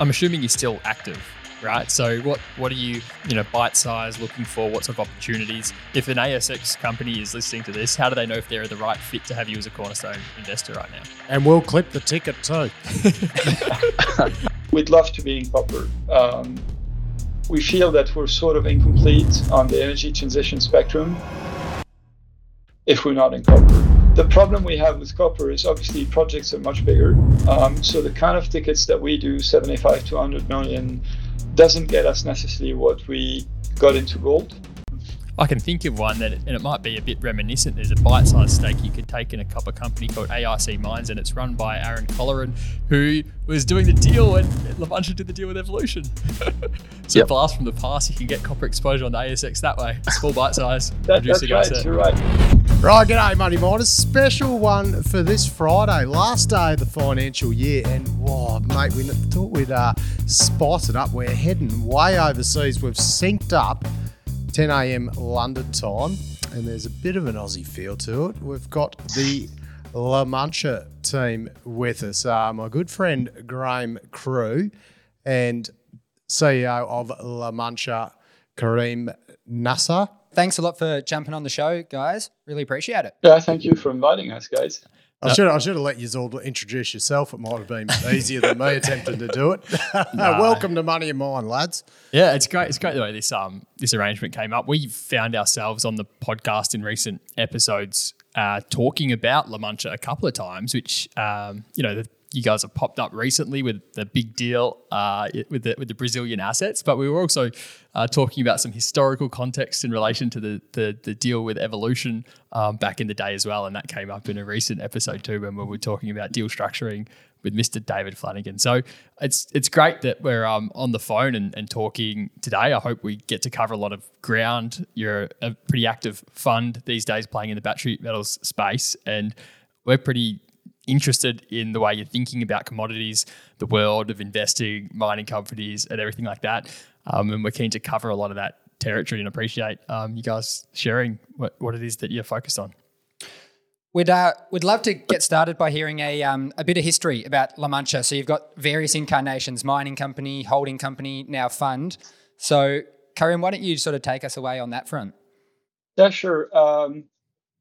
I'm assuming you're still active, right? So what what are you, you know, bite size looking for? What sort of opportunities? If an ASX company is listening to this, how do they know if they're the right fit to have you as a cornerstone investor right now? And we'll clip the ticket too. We'd love to be in copper. Um, we feel that we're sort of incomplete on the energy transition spectrum if we're not in copper. The problem we have with copper is obviously projects are much bigger. Um, so the kind of tickets that we do, 75 to 100 million, doesn't get us necessarily what we got into gold. I can think of one that, and it might be a bit reminiscent. There's a bite-sized stake you could take in a copper company called AIC Mines, and it's run by Aaron Colleran, who was doing the deal when La did the deal with Evolution. so yep. blast from the past, you can get copper exposure on the ASX that way. Small bite size. that, that's right. You're right. Right, g'day, Money Miners. Special one for this Friday, last day of the financial year, and whoa, mate, we thought we'd uh, spot it up. We're heading way overseas. We've synced up 10 a.m. London time, and there's a bit of an Aussie feel to it. We've got the La Mancha team with us. Uh, my good friend Graham Crew and CEO of La Mancha, Karim Nasr. Thanks a lot for jumping on the show, guys. Really appreciate it. Yeah, thank you for inviting us, guys. I should I should have let you all introduce yourself. It might have been easier than me attempting to do it. no. Welcome to Money of Mine, lads. Yeah, it's great. It's great the way this um this arrangement came up. We found ourselves on the podcast in recent episodes uh, talking about La Mancha a couple of times, which um, you know the you guys have popped up recently with the big deal uh, with the with the Brazilian assets, but we were also uh, talking about some historical context in relation to the the, the deal with Evolution um, back in the day as well, and that came up in a recent episode too when we were talking about deal structuring with Mr. David Flanagan. So it's it's great that we're um, on the phone and, and talking today. I hope we get to cover a lot of ground. You're a pretty active fund these days, playing in the battery metals space, and we're pretty interested in the way you're thinking about commodities, the world of investing, mining companies, and everything like that. Um, and we're keen to cover a lot of that territory and appreciate um, you guys sharing what, what it is that you're focused on. We'd, uh, we'd love to get started by hearing a, um, a bit of history about La Mancha. So you've got various incarnations, mining company, holding company, now fund. So Karim, why don't you sort of take us away on that front? Yeah, sure. Um,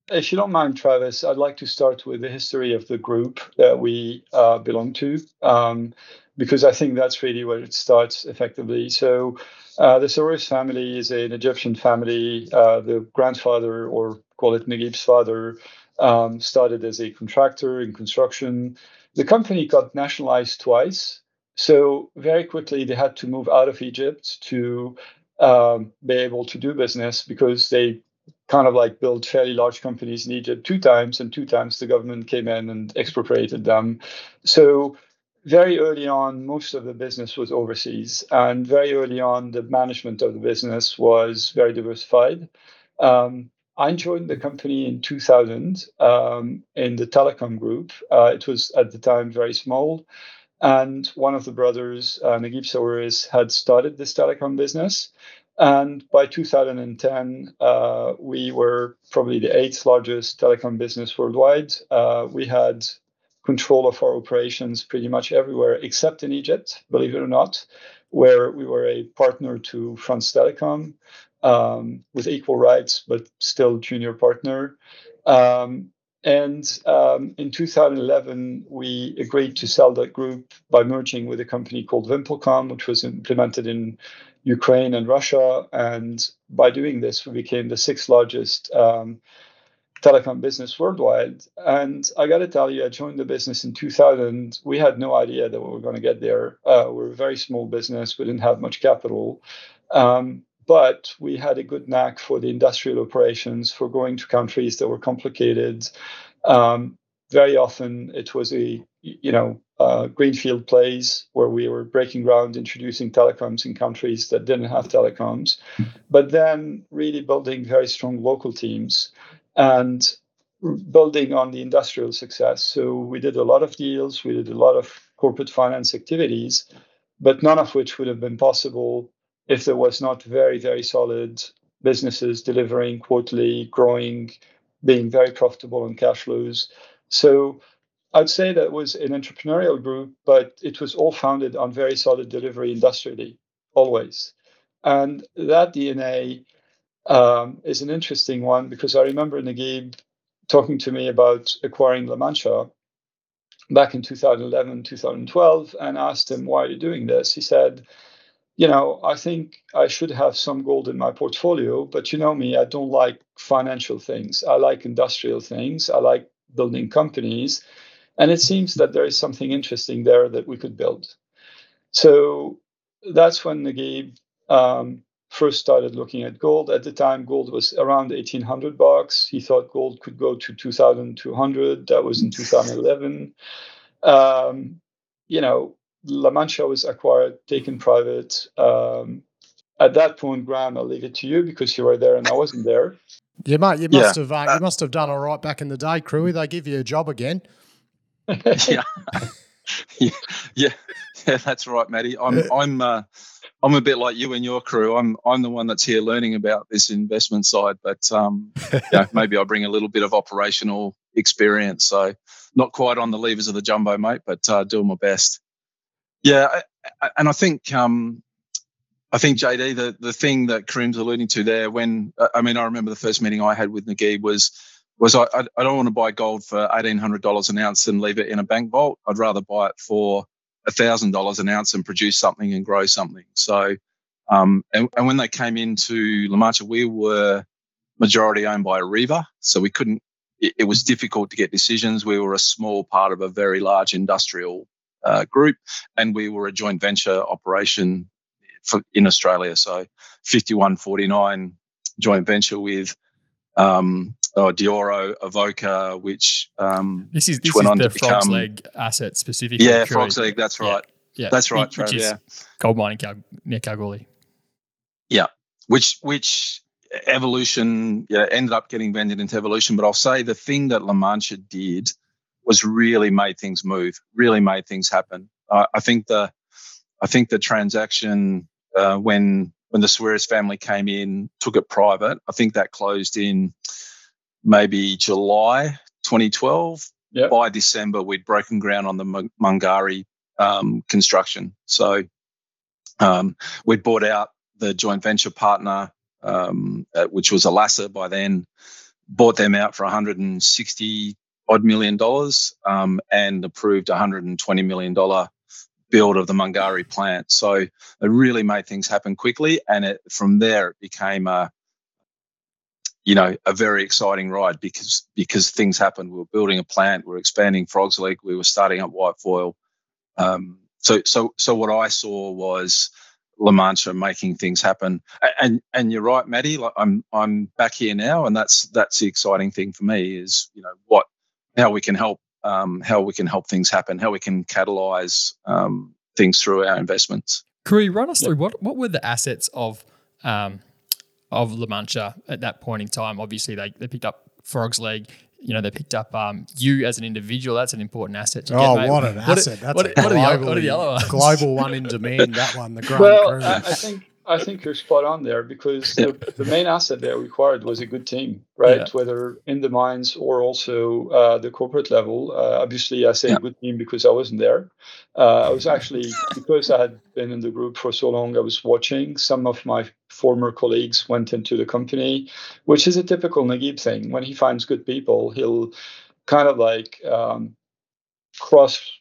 if you don't mind, Travis, I'd like to start with the history of the group that we uh, belong to, um, because I think that's really where it starts effectively. So, uh, the Sawiris family is an Egyptian family. Uh, the grandfather, or call it Naguib's father, um, started as a contractor in construction. The company got nationalized twice. So, very quickly, they had to move out of Egypt to um, be able to do business because they kind of like built fairly large companies in Egypt two times, and two times the government came in and expropriated them. So very early on, most of the business was overseas, and very early on, the management of the business was very diversified. Um, I joined the company in 2000 um, in the telecom group. Uh, it was at the time very small. And one of the brothers, uh, Naguib Sawiris, had started this telecom business. And by 2010, uh, we were probably the eighth largest telecom business worldwide. Uh, we had control of our operations pretty much everywhere except in Egypt, believe it or not, where we were a partner to France Telecom um, with equal rights, but still junior partner. Um, and um, in 2011, we agreed to sell that group by merging with a company called VimpelCom, which was implemented in Ukraine and Russia. And by doing this, we became the sixth largest um, telecom business worldwide. And I got to tell you, I joined the business in 2000. We had no idea that we were going to get there. Uh, we're a very small business. We didn't have much capital. Um, but we had a good knack for the industrial operations, for going to countries that were complicated. Um, very often it was a you know uh, greenfield plays where we were breaking ground, introducing telecoms in countries that didn't have telecoms, but then really building very strong local teams and building on the industrial success. So we did a lot of deals, we did a lot of corporate finance activities, but none of which would have been possible if there was not very, very solid businesses delivering quarterly, growing, being very profitable on cash flows. So I'd say that was an entrepreneurial group, but it was all founded on very solid delivery industrially, always. And that DNA um, is an interesting one because I remember Naguib talking to me about acquiring La Mancha back in 2011, 2012, and asked him, Why are you doing this? He said, You know, I think I should have some gold in my portfolio, but you know me, I don't like financial things. I like industrial things. I like building companies. And it seems that there is something interesting there that we could build. So that's when Naguib um, first started looking at gold. At the time, gold was around 1800 bucks. He thought gold could go to 2200. That was in 2011. Um, you know, La Mancha was acquired, taken private. Um, at that point, Graham, I'll leave it to you because you were there and I wasn't there. You mate, you must yeah. have uh, you must have done all right back in the day, Crewy. They give you a job again. yeah. yeah, yeah, yeah, that's right, Matty. I'm I'm uh, I'm a bit like you and your crew. I'm I'm the one that's here learning about this investment side, but um, yeah, maybe I bring a little bit of operational experience. So not quite on the levers of the jumbo, mate, but uh, doing my best. Yeah, I, I, and I think um, I think JD the the thing that Karim's alluding to there. When I mean, I remember the first meeting I had with Naguib was was I, I don't want to buy gold for eighteen hundred dollars an ounce and leave it in a bank vault. I'd rather buy it for thousand dollars an ounce and produce something and grow something. So, um, and, and, when they came into La Mancha, we were majority owned by Areva, so we couldn't. It, it, was difficult to get decisions. We were a small part of a very large industrial uh, group, and we were a joint venture operation for, in Australia. So, fifty-one forty-nine joint venture with um, oh, Dioro, Avoca, which um, this is this went is on the to Frogs become, Leg asset specifically. Yeah, Frogs Leg. That's right. Yeah, yeah. that's right. Which, yeah, gold mining Cal- near Kalgoorlie. Yeah, which which evolution yeah, ended up getting vended into evolution. But I'll say the thing that La Mancha did was really made things move, really made things happen. Uh, I think the I think the transaction uh, when when the Sawiris family came in, took it private. I think that closed in maybe July 2012. Yep. By December, we'd broken ground on the Mungari um, construction. So um, we'd bought out the joint venture partner, um, uh, which was Alacer by then, bought them out for 160 odd million dollars um, and approved 120 million dollar build of the Mungari plant. So it really made things happen quickly, and it, from there it became a you know a very exciting ride because because things happened. We were building a plant, we were expanding Frogs Leg, we were starting up White Foil. Um, so so so what I saw was La Mancha making things happen. And and you're right, Maddie. Like I'm I'm back here now, and that's that's the exciting thing for me is you know what how we can help um, how we can help things happen, how we can catalyze um, things through our investments. Crewy, run us through what what were the assets of um, of La Mancha at that point in time? Obviously, they, they picked up Frog's Leg. You know, they picked up um, you as an individual. That's an important asset. To oh, get, what an what asset! Are, That's what, what, are the, what are the other ones? Global one in demand. That one, the Grand well, I, I think I think you're spot on there because the, the main asset they required was a good team, right? Yeah. Whether in the mines or also uh, the corporate level. Uh, obviously, I say yeah. good team because I wasn't there. Uh, I was actually because I had been in the group for so long. I was watching. Some of my former colleagues went into the company, which is a typical Naguib thing. When he finds good people, he'll kind of like um, cross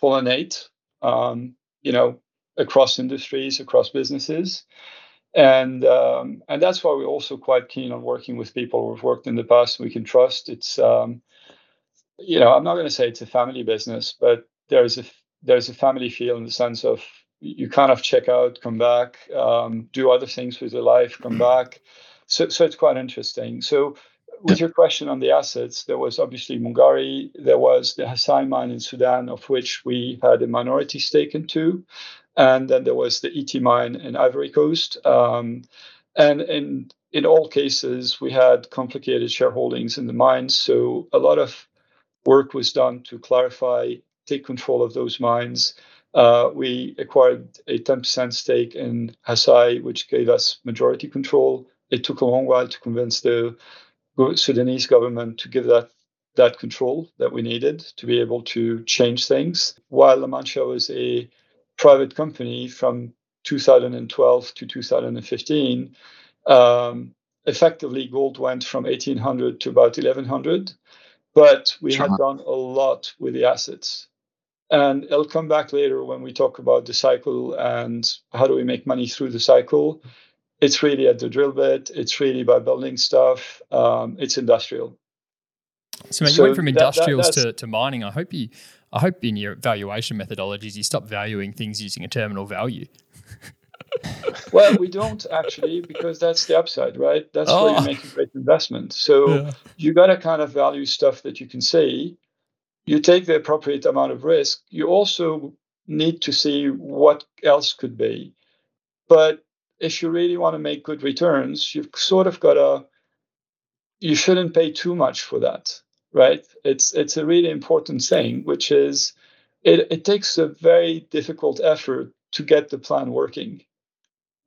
pollinate. Um, you know, across industries, across businesses. And um, and that's why we're also quite keen on working with people who've worked in the past we can trust. It's um, you know I'm not going to say it's a family business, but there's a there's a family feel in the sense of you kind of check out, come back, um, do other things with your life, come back. So so it's quite interesting. So with your question on the assets, there was obviously Mungari, there was the Hasai mine in Sudan, of which we had a minority stake in two. And then there was the Ity mine in Ivory Coast. Um, and in, in all cases, we had complicated shareholdings in the mines. So a lot of work was done to clarify, take control of those mines. Uh, we acquired a 10% stake in Hasai, which gave us majority control. It took a long while to convince the Sudanese government to give that that control that we needed to be able to change things. While La Mancha was a private company from 2012 to 2015, um, effectively gold went from 1800 to about 1100, but we sure. had done a lot with the assets. And it'll come back later when we talk about the cycle and how do we make money through the cycle. It's really at the drill bit. It's really by building stuff. Um, it's industrial. So, mate, you went from industrials that, that, to, to mining. I hope you, I hope in your valuation methodologies you stop valuing things using a terminal value. well, we don't actually because that's the upside, right? That's oh. where you oh. make a great investment. So yeah. you got to kind of value stuff that you can see. You take the appropriate amount of risk. You also need to see what else could be. But if you really want to make good returns, you've sort of got to. You shouldn't pay too much for that, right? It's it's a really important thing, which is it, it takes a very difficult effort to get the plan working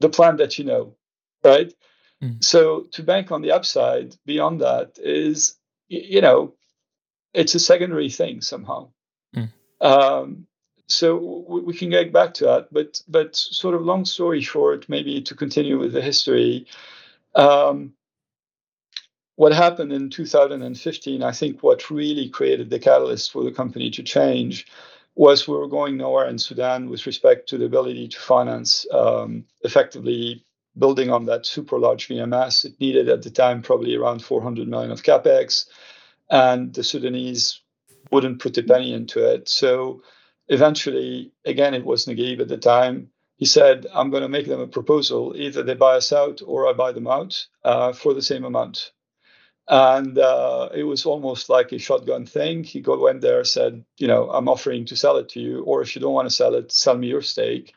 the plan that you know, right? Mm. So to bank on the upside beyond that is, you know, it's a secondary thing somehow. Mm. Um, so we can get back to that, but but sort of long story short, maybe to continue with the history. Um, what happened in 2015, I think what really created the catalyst for the company to change was we were going nowhere in Sudan with respect to the ability to finance um, effectively building on that super large VMS. It needed at the time probably around 400 million of capex, and the Sudanese wouldn't put a penny into it. So eventually, again, it was Naguib at the time. He said, I'm going to make them a proposal. Either they buy us out or I buy them out uh, for the same amount. And uh, it was almost like a shotgun thing. He went there, said, you know, I'm offering to sell it to you, or if you don't want to sell it, sell me your stake.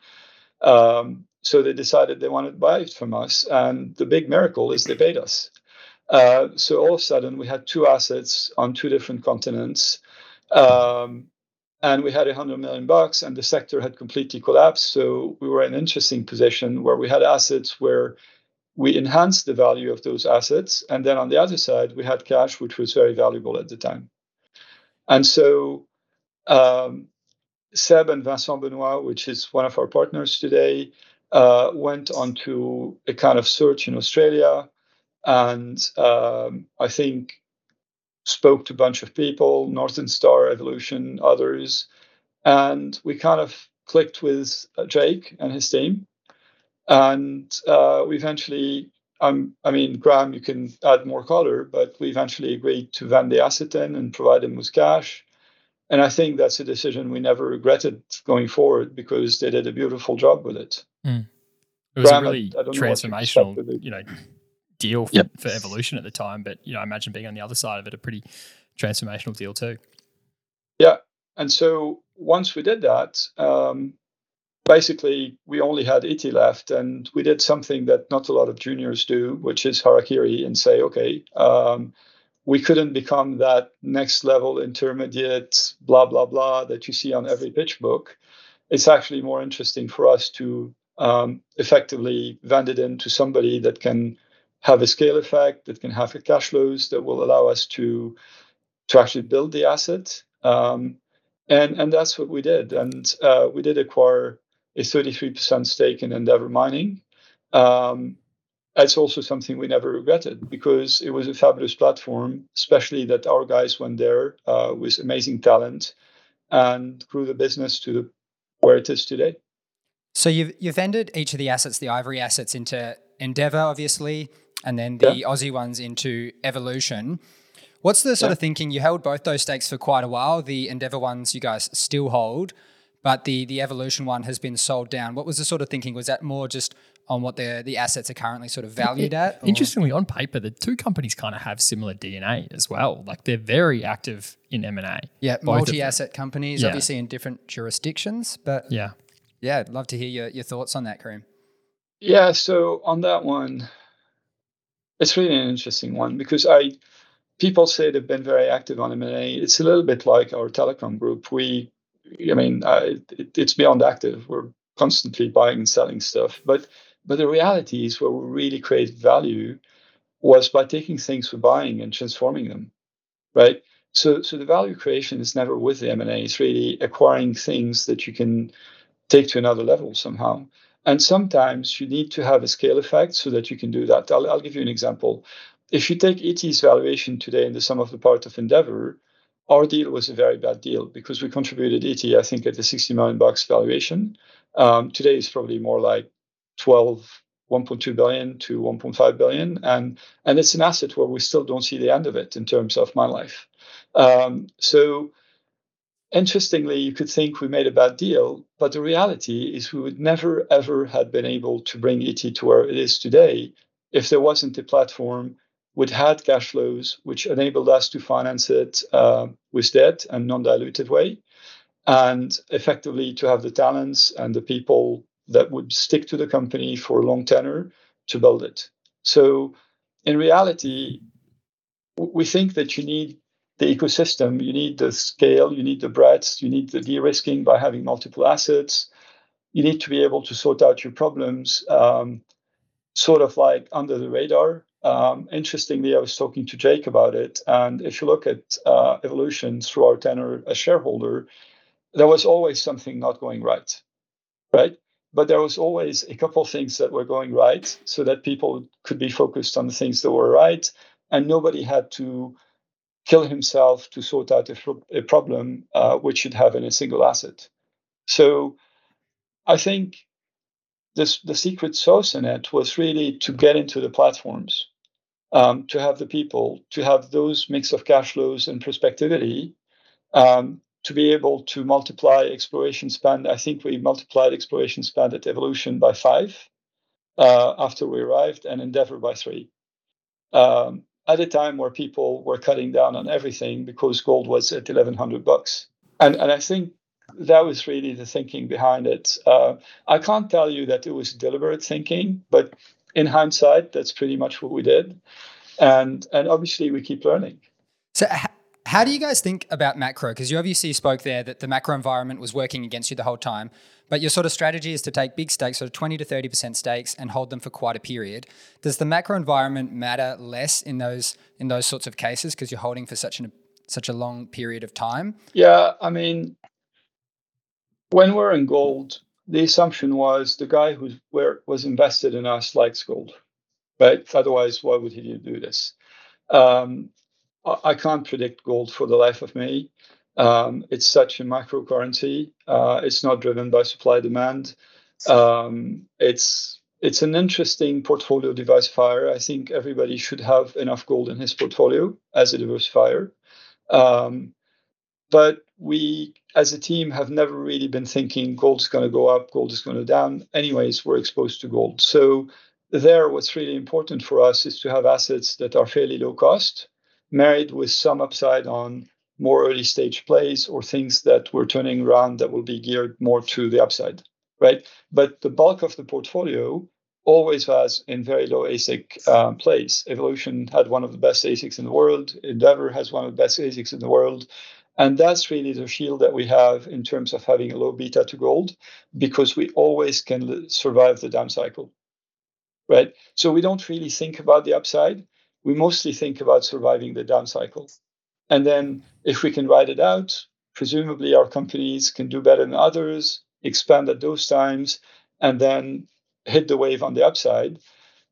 Um, so they decided they wanted to buy it from us. And the big miracle is they paid us. Uh, so all of a sudden, we had two assets on two different continents. Um, and we had a hundred million bucks, and the sector had completely collapsed. So we were in an interesting position where we had assets where we enhanced the value of those assets. And then on the other side, we had cash, which was very valuable at the time. And so um, Seb and Vincent Benoit, which is one of our partners today, uh, went on to a kind of search in Australia. And um, I think spoke to a bunch of people, Northern Star, Evolution, others. And we kind of clicked with uh, Jake and his team and uh, we eventually, um, I mean, Graham, you can add more color, but we eventually agreed to vend the asset in and provide him with cash. And I think that's a decision we never regretted going forward because they did a beautiful job with it. Mm. It was Graham, a really transformational, you know, deal for, yep. for evolution at the time. But you know, I imagine being on the other side of it, a pretty transformational deal too. Yeah, and so once we did that, um, basically we only had Ity left, and we did something that not a lot of juniors do, which is harakiri and say, okay, um, we couldn't become that next level intermediate, blah blah blah that you see on every pitch book. It's actually more interesting for us to um, effectively vend it into somebody that can have a scale effect, that can have a cash flows that will allow us to to actually build the asset. Um, and and that's what we did. And uh, we did acquire a 33% stake in Endeavour Mining. Um, it's also something we never regretted because it was a fabulous platform, especially that our guys went there uh, with amazing talent and grew the business to the, where it is today. So you've you've ended each of the assets, the ivory assets, into Endeavour, obviously, and then the yeah. Aussie ones into Evolution. What's the sort yeah. of thinking? You held both those stakes for quite a while. The Endeavour ones you guys still hold but the the evolution one has been sold down. What was the sort of thinking? Was that more just on what the the assets are currently sort of valued at? Or? Interestingly, on paper, the two companies kind of have similar DNA as well. Like they're very active in M and A. Yeah, multi asset companies, yeah. obviously in different jurisdictions. But yeah, yeah, I'd love to hear your your thoughts on that, Karim. Yeah, so on that one, it's really an interesting one because I people say they've been very active on M&A. It's a little bit like our telecom group. We I mean, uh, it, it's beyond active. We're constantly buying and selling stuff. But but the reality is where we really create value was by taking things we're buying and transforming them, right? So, so the value creation is never with the M&A. It's really acquiring things that you can take to another level somehow. And sometimes you need to have a scale effect so that you can do that. I'll, I'll give you an example. If you take Ity's valuation today in the sum of the part of Endeavour, our deal was a very bad deal because we contributed Ity, I think, at the 60 million bucks valuation. Um, today is probably more like 12, 1.2 billion to 1.5 billion, and and it's an asset where we still don't see the end of it in terms of my life. Um, so interestingly, you could think we made a bad deal, but the reality is we would never ever have been able to bring Ity to where it is today if there wasn't a platform which had cash flows which enabled us to finance it uh, with debt and non-dilutive way, and effectively to have the talents and the people that would stick to the company for a long tenure to build it. So, in reality, we think that you need the ecosystem, you need the scale, you need the breadth, you need the de risking by having multiple assets. You need to be able to sort out your problems um, sort of like under the radar. Um, interestingly, I was talking to Jake about it. And if you look at uh, evolution through our tenure as shareholder, there was always something not going right, right? But there was always a couple of things that were going right so that people could be focused on the things that were right. And nobody had to kill himself to sort out a, a problem uh, which should have in a single asset. So I think this, the secret sauce in it was really to get into the platforms, um, to have the people, to have those mix of cash flows and prospectivity, um, to be able to multiply exploration spend. I think we multiplied exploration spend at Evolution by five uh, after we arrived, and Endeavour by three. Um, at a time where people were cutting down on everything because gold was at 1100 bucks. And, and I think that was really the thinking behind it. Uh, I can't tell you that it was deliberate thinking, but in hindsight, that's pretty much what we did. And, and obviously, we keep learning. So, how do you guys think about macro? Because you obviously spoke there that the macro environment was working against you the whole time, but your sort of strategy is to take big stakes, sort of 20 to 30% stakes, and hold them for quite a period. Does the macro environment matter less in those in those sorts of cases because you're holding for such an such a long period of time? Yeah, I mean, when we're in gold, the assumption was the guy who was invested in us likes gold, right? Otherwise, why would he do this? Um, I can't predict gold for the life of me. Um, it's such a microcurrency. Uh, it's not driven by supply demand. Um, it's it's an interesting portfolio diversifier. I think everybody should have enough gold in his portfolio as a diversifier. Um, but we, as a team, have never really been thinking gold is going to go up, gold is going to down. Anyways, we're exposed to gold. So there, what's really important for us is to have assets that are fairly low cost married with some upside on more early stage plays or things that we're turning around that will be geared more to the upside, right? But the bulk of the portfolio always was in very low AISC um, plays. Evolution had one of the best AISCs in the world. Endeavour has one of the best AISCs in the world. And that's really the shield that we have in terms of having a low beta to gold, because we always can survive the down cycle, right? So we don't really think about the upside we mostly think about surviving the down cycle. And then if we can ride it out, presumably our companies can do better than others, expand at those times, and then hit the wave on the upside.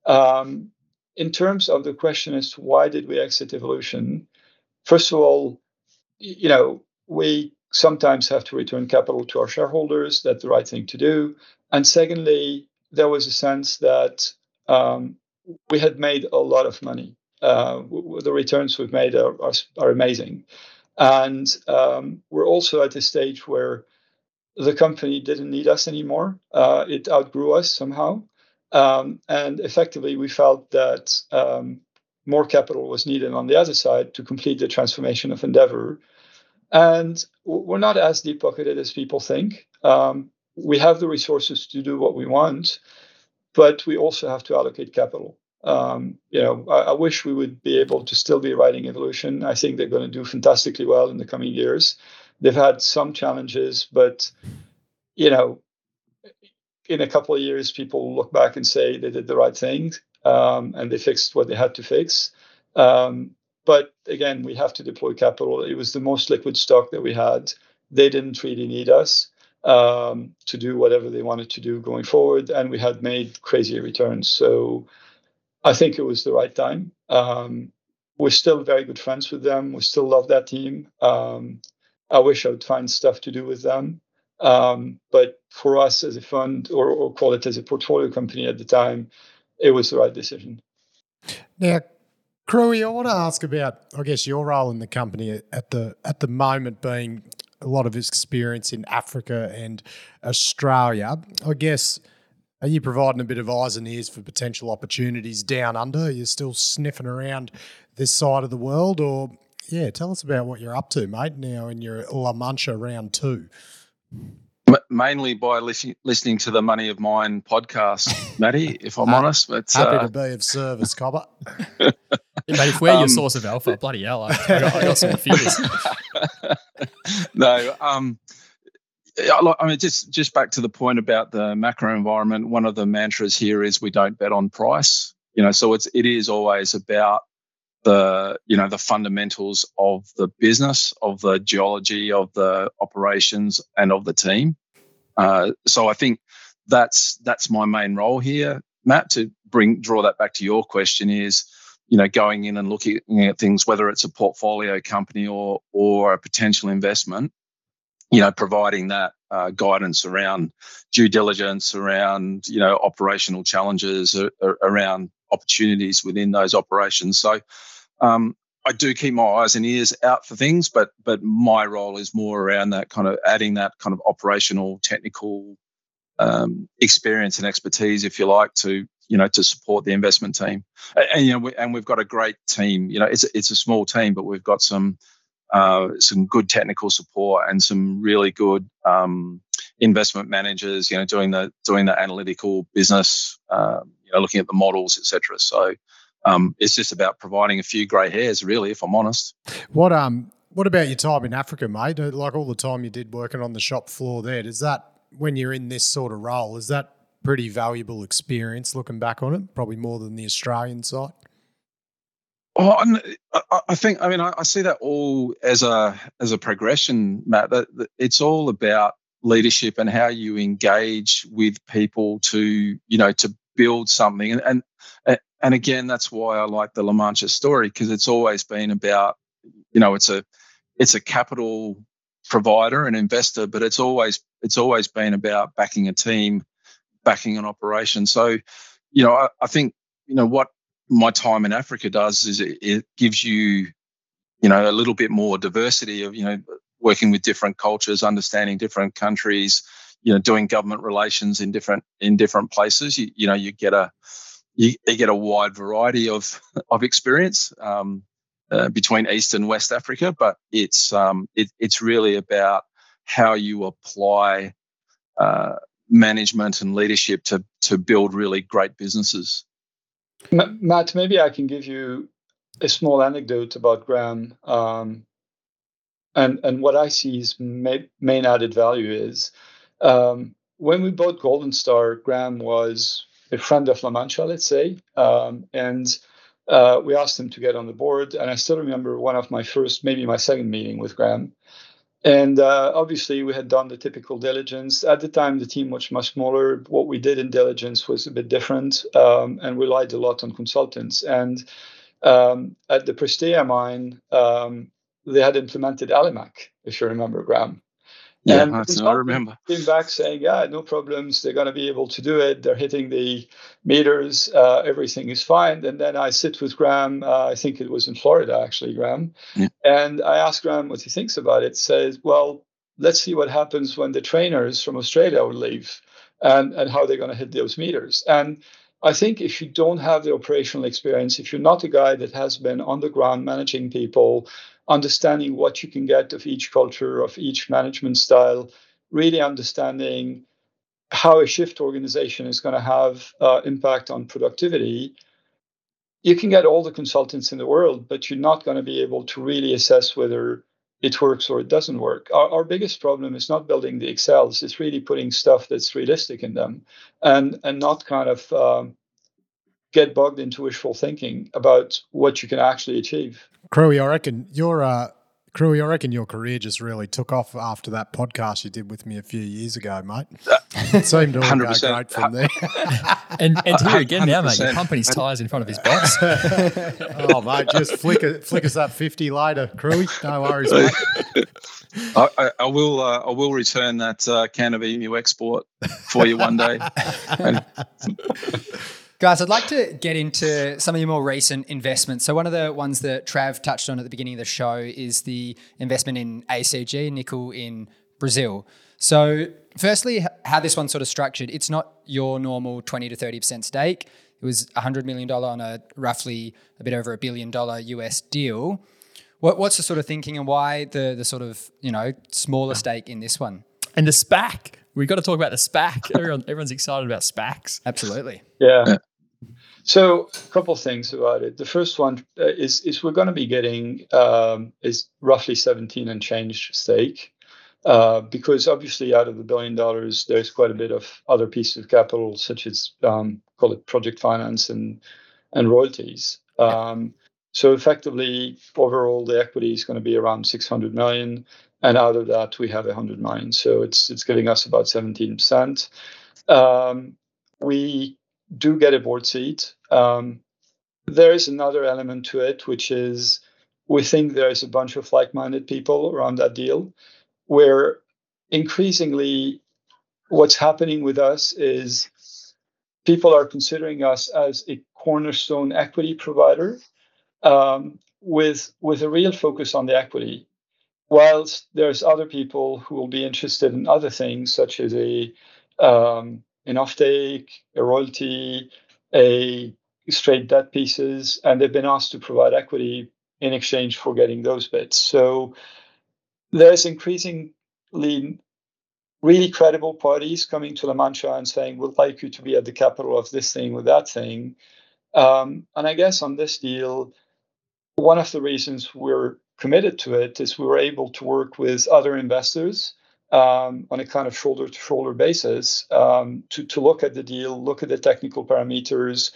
Um, in terms of the question as to why did we exit evolution, first of all, you know, we sometimes have to return capital to our shareholders. That's the right thing to do. And secondly, there was a sense that um, we had made a lot of money uh, the returns we've made are, are, are amazing. And um, we're also at a stage where the company didn't need us anymore. Uh, it outgrew us somehow. Um, and effectively, we felt that um, more capital was needed on the other side to complete the transformation of Endeavour. And we're not as deep pocketed as people think. Um, we have the resources to do what we want, but we also have to allocate capital. Um, you know, I, I, wish we would be able to still be writing evolution. I think they're going to do fantastically well in the coming years. They've had some challenges, but you know, in a couple of years, people will look back and say they did the right thing um, and they fixed what they had to fix. Um, but again, we have to deploy capital. It was the most liquid stock that we had. They didn't really need us um, to do whatever they wanted to do going forward, and we had made crazy returns. So I think it was the right time. Um, we're still very good friends with them. We still love that team. Um, I wish I would find stuff to do with them. Um, but for us as a fund, or, or call it as a portfolio company at the time, it was the right decision. Now, Crewy, I want to ask about, I guess, your role in the company at the at the moment being a lot of experience in Africa and Australia. I guess, are you providing a bit of eyes and ears for potential opportunities down under? You're you still sniffing around this side of the world, or yeah, tell us about what you're up to, mate. Now in your La Mancha round two mainly by listening listening to the Money of Mine podcast, Matty. If I'm honest, but happy uh, to be of service, Cobber. yeah, mate, if we're um, your source of alpha, bloody hell, I, I, got, I got, some fears. no, um, I mean, just just back to the point about the macro environment. One of the mantras here is we don't bet on price. You know, so it's it is always about the you know the fundamentals of the business, of the geology, of the operations, and of the team. Uh, so I think that's that's my main role here, Matt. To bring draw that back to your question is, you know, going in and looking at things, whether it's a portfolio company or or a potential investment, you know, providing that uh, guidance around due diligence, around you know operational challenges, uh, around opportunities within those operations. So um, I do keep my eyes and ears out for things, but but my role is more around that kind of adding that kind of operational, technical um, experience and expertise, if you like, to you know to support the investment team. And, and you know, we, and we've got a great team. You know, it's it's a small team, but we've got some uh, some good technical support and some really good um, investment managers. You know, doing the doing the analytical business. Uh, you know, looking at the models, etc. So um, it's just about providing a few grey hairs, really, if I'm honest. What um what about your time in Africa, mate? Like all the time you did working on the shop floor there, does that when you're in this sort of role, is that pretty valuable experience looking back on it? Probably more than the Australian side. Oh, I think I mean I see that all as a as a progression, Matt. That it's all about leadership and how you engage with people to you know to build something and and and again, that's why I like the La Mancha story because it's always been about, you know, it's a it's a capital provider and investor, but it's always it's always been about backing a team, backing an operation. So, you know, I, I think you know what my time in Africa does is it, it gives you, you know, a little bit more diversity of you know working with different cultures, understanding different countries, you know, doing government relations in different in different places. You, you know, you get a you, you get a wide variety of of experience um, uh, between East and West Africa, but it's um, it, it's really about how you apply uh, management and leadership to to build really great businesses. Matt, maybe I can give you a small anecdote about Graham. Um, and and what I see is main, main added value is um, when we bought Golden Star, Graham was a friend of La Mancha, let's say, um, and uh, we asked him to get on the board. And I still remember one of my first, maybe my second meeting with Graham. And uh, obviously, we had done the typical diligence. At the time, the team was much smaller. What we did in diligence was a bit different um, and relied a lot on consultants. And um, at the Prestea mine, um, they had implemented Alimak, if you remember, Graham. Yeah, and I remember. Came back saying, "Yeah, no problems. They're going to be able to do it. They're hitting the meters. Uh, everything is fine." And then I sit with Graham. Uh, I think it was in Florida, actually, Graham. Yeah. And I ask Graham what he thinks about it. Says, "Well, let's see what happens when the trainers from Australia will leave, and and how they're going to hit those meters." And I think if you don't have the operational experience, if you're not a guy that has been on the ground managing people, understanding what you can get of each culture, of each management style, really understanding how a shift organization is going to have uh, impact on productivity. You can get all the consultants in the world, but you're not going to be able to really assess whether it works or it doesn't work. Our, our biggest problem is not building the Excels; it's really putting stuff that's realistic in them, and and not kind of um, get bogged into wishful thinking about what you can actually achieve. Crewy, I reckon your uh, Crewy, I reckon your career just really took off after that podcast you did with me a few years ago, mate. It seemed to all go great from there. And, and here again now, mate, you're pumping his tyres in front of his box. oh, mate, just flick, it, flick us that 50 later, Crewy. No worries, mate. I, I, I will. Uh, I will return that uh, can of emu export for you one day. Guys, I'd like to get into some of your more recent investments. So, one of the ones that Trav touched on at the beginning of the show is the investment in ACG, nickel in Brazil. So, firstly, how this one's sort of structured, it's not your normal 20 to 30% stake. It was $100 million on a roughly a bit over a billion dollar US deal. What, what's the sort of thinking and why the, the sort of, you know, smaller stake in this one? and the SPAC. We've got to talk about the SPAC. Everyone, everyone's excited about SPACs. Absolutely. Yeah. Yeah. So a couple things about it. The first one uh, is is we're going to be getting um, is roughly 17 and change stake, uh, because obviously out of the billion dollars, there's quite a bit of other pieces of capital, such as um, call it project finance and and royalties. Um, so effectively, overall, the equity is going to be around 600 million, and out of that, we have 100 million. So it's it's getting us about 17 percent. Um, we do get a board seat. Um, there is another element to it, which is we think there's a bunch of like-minded people around that deal, where increasingly what's happening with us is people are considering us as a cornerstone equity provider um, with with a real focus on the equity. Whilst there's other people who will be interested in other things, such as a um, an offtake, a royalty, a straight debt pieces, and they've been asked to provide equity in exchange for getting those bits. So there's increasingly really credible parties coming to La Mancha and saying, we'd like you to be at the capital of this thing with that thing. Um, and I guess on this deal, one of the reasons we're committed to it is we were able to work with other investors um, on a kind of shoulder to shoulder basis um, to, to look at the deal, look at the technical parameters,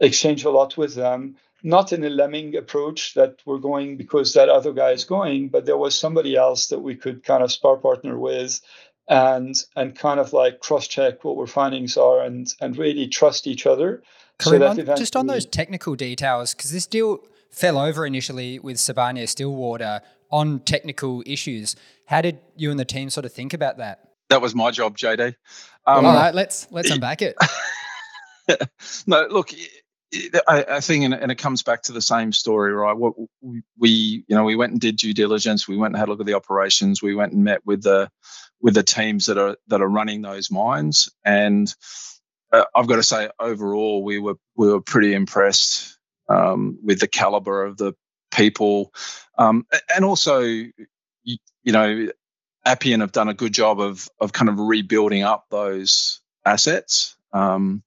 exchange a lot with them. Not in a lemming approach that we're going because that other guy is going, but there was somebody else that we could kind of spar partner with and and kind of like cross check what our findings are and and really trust each other. That on- just on those technical details, because this deal fell over initially with Sibanye Stillwater on technical issues. How did you and the team sort of think about that? that was my job, JD. Um, All right, let's let's unpack it. no, look, I, I think, and, and it comes back to the same story, right? What we, we, you know, we went and did due diligence. We went and had a look at the operations. We went and met with the with the teams that are that are running those mines, and uh, I've got to say, overall, we were we were pretty impressed um, with the caliber of the people, um, and also, you, you know, Appian have done a good job of of kind of rebuilding up those assets. Um,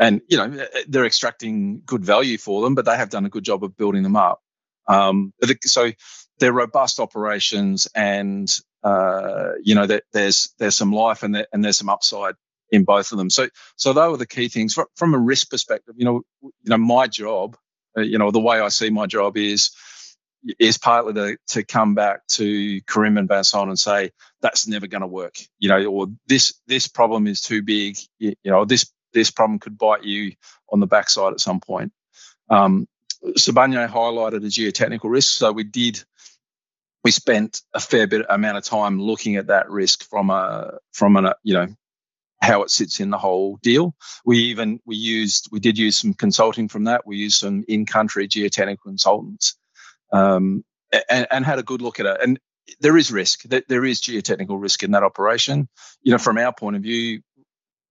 and you know they're extracting good value for them, but they have done a good job of building them up. Um, so they're robust operations, and uh, you know there's there's some life and there, and there's some upside in both of them. So so those were the key things from, from a risk perspective. You know, you know my job, you know the way I see my job is is partly to, to come back to Karim and Vincent and say that's never going to work, you know, or this this problem is too big, you, know, this this problem could bite you on the backside at some point. Um, Sibanye highlighted a geotechnical risk, so we did. We spent a fair bit amount of time looking at that risk from a from an you know how it sits in the whole deal. We even we used we did use some consulting from that. We used some in country geotechnical consultants um, and, and had a good look at it. And there is risk. There there is geotechnical risk in that operation. You know, from our point of view,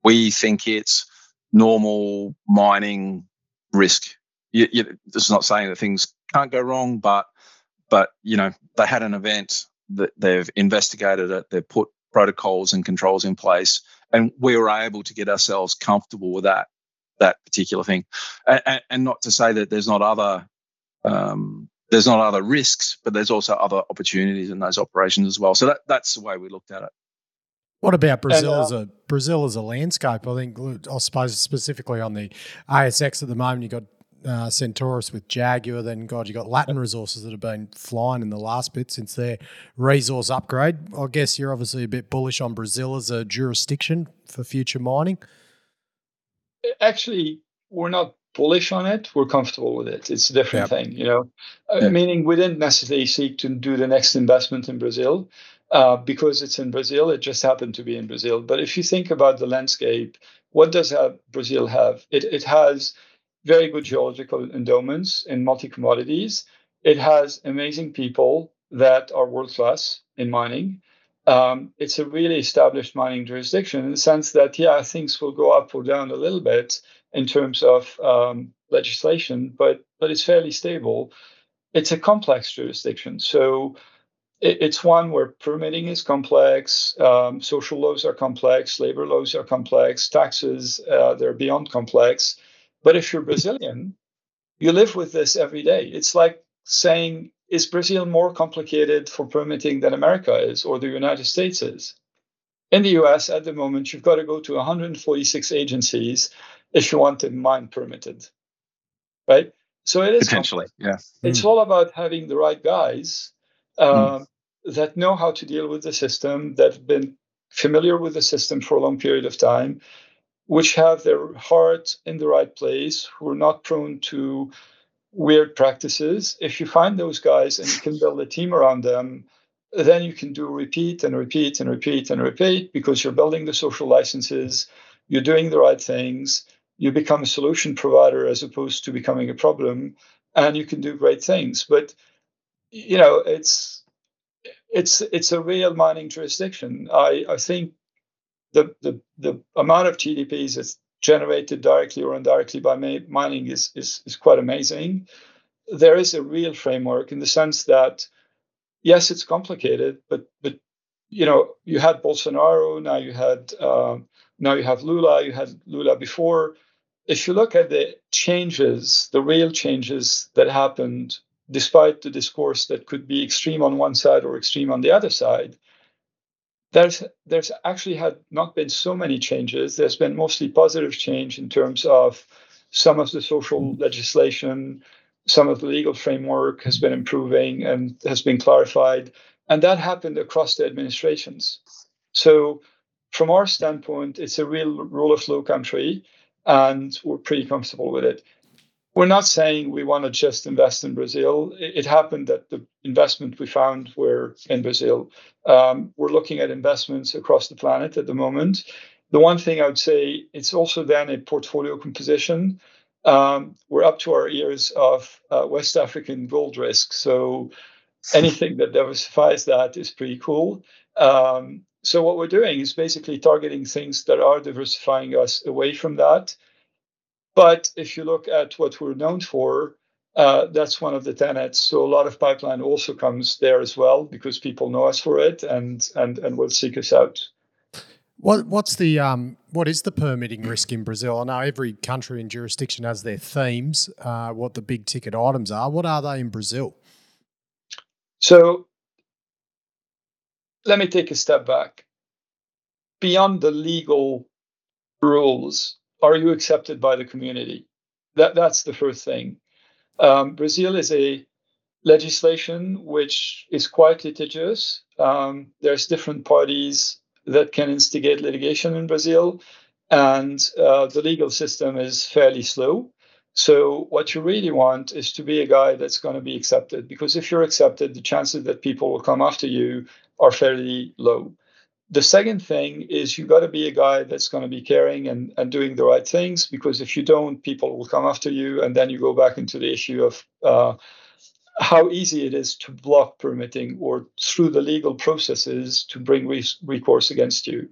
we think it's normal mining risk. You, you, this is not saying that things can't go wrong, but but you know they had an event that they've investigated it. They've put protocols and controls in place, and we were able to get ourselves comfortable with that that particular thing. And, and not to say that there's not other um, there's not other risks, but there's also other opportunities in those operations as well. So that that's the way we looked at it. What about Brazil and, uh, as a Brazil as a landscape? I think I suppose specifically on the ASX at the moment, you've got uh, Centaurus with Jaguar. Then God, you got Latin resources that have been flying in the last bit since their resource upgrade. I guess you're obviously a bit bullish on Brazil as a jurisdiction for future mining. Actually, we're not bullish on it. We're comfortable with it. It's a different yep. thing, you know. Uh, meaning we didn't necessarily seek to do the next investment in Brazil uh, because it's in Brazil. It just happened to be in Brazil. But if you think about the landscape, what does have Brazil have? It, it has very good geological endowments in multi commodities. It has amazing people that are world class in mining. Um, it's a really established mining jurisdiction in the sense that, yeah, things will go up or down a little bit in terms of um, legislation, but but it's fairly stable. It's a complex jurisdiction, so it's one where permitting is complex, um, social laws are complex, labor laws are complex, taxes uh, they're beyond complex. But if you're Brazilian, you live with this every day. It's like saying, is Brazil more complicated for permitting than America is or the United States is? In the US at the moment, you've got to go to 146 agencies if you want a mine permitted, right? So it is potentially, yeah. It's mm. all about having the right guys mm. that know how to deal with the system, that have been familiar with the system for a long period of time, which have their heart in the right place, who are not prone to weird practices. If you find those guys and you can build a team around them, then you can do repeat and repeat and repeat and repeat because you're building the social licenses, you're doing the right things, you become a solution provider as opposed to becoming a problem, and you can do great things. But you know, it's it's it's a real mining jurisdiction. I, I think the, the the amount of GDPs that's generated directly or indirectly by mining is, is is quite amazing. There is a real framework in the sense that yes, it's complicated, but but you know you had Bolsonaro, now you had uh, now you have Lula, you had Lula before. If you look at the changes, the real changes that happened despite the discourse that could be extreme on one side or extreme on the other side, there's there's actually had not been so many changes. There's been mostly positive change in terms of some of the social mm. legislation, some of the legal framework has been improving and has been clarified, and that happened across the administrations. So, from our standpoint, it's a real rule of law country, and we're pretty comfortable with it. We're not saying we want to just invest in Brazil. It, happened that the investment we found were in Brazil. Um, we're looking at investments across the planet at the moment. The one thing I would say, it's also then a portfolio composition. Um, we're up to our ears of uh, West African gold risk. So anything that diversifies that is pretty cool. Um, so what we're doing is basically targeting things that are diversifying us away from that but if you look at what we're known for, uh, that's one of the tenets. So a lot of pipeline also comes there as well because people know us for it and and and will seek us out. What what's the um what is the permitting risk in Brazil? I know every country and jurisdiction has their themes. Uh, what the big ticket items are. What are they in Brazil? So let me take a step back. Beyond the legal rules are you accepted by the community? That that's the first thing. Um, Brazil is a legislation which is quite litigious. Um, there's different parties that can instigate litigation in Brazil, and uh, the legal system is fairly slow. So what you really want is to be a guy that's going to be accepted, because if you're accepted, the chances that people will come after you are fairly low. The second thing is you've got to be a guy that's going to be caring and, and doing the right things because if you don't, people will come after you. And then you go back into the issue of uh, how easy it is to block permitting or through the legal processes to bring re- recourse against you.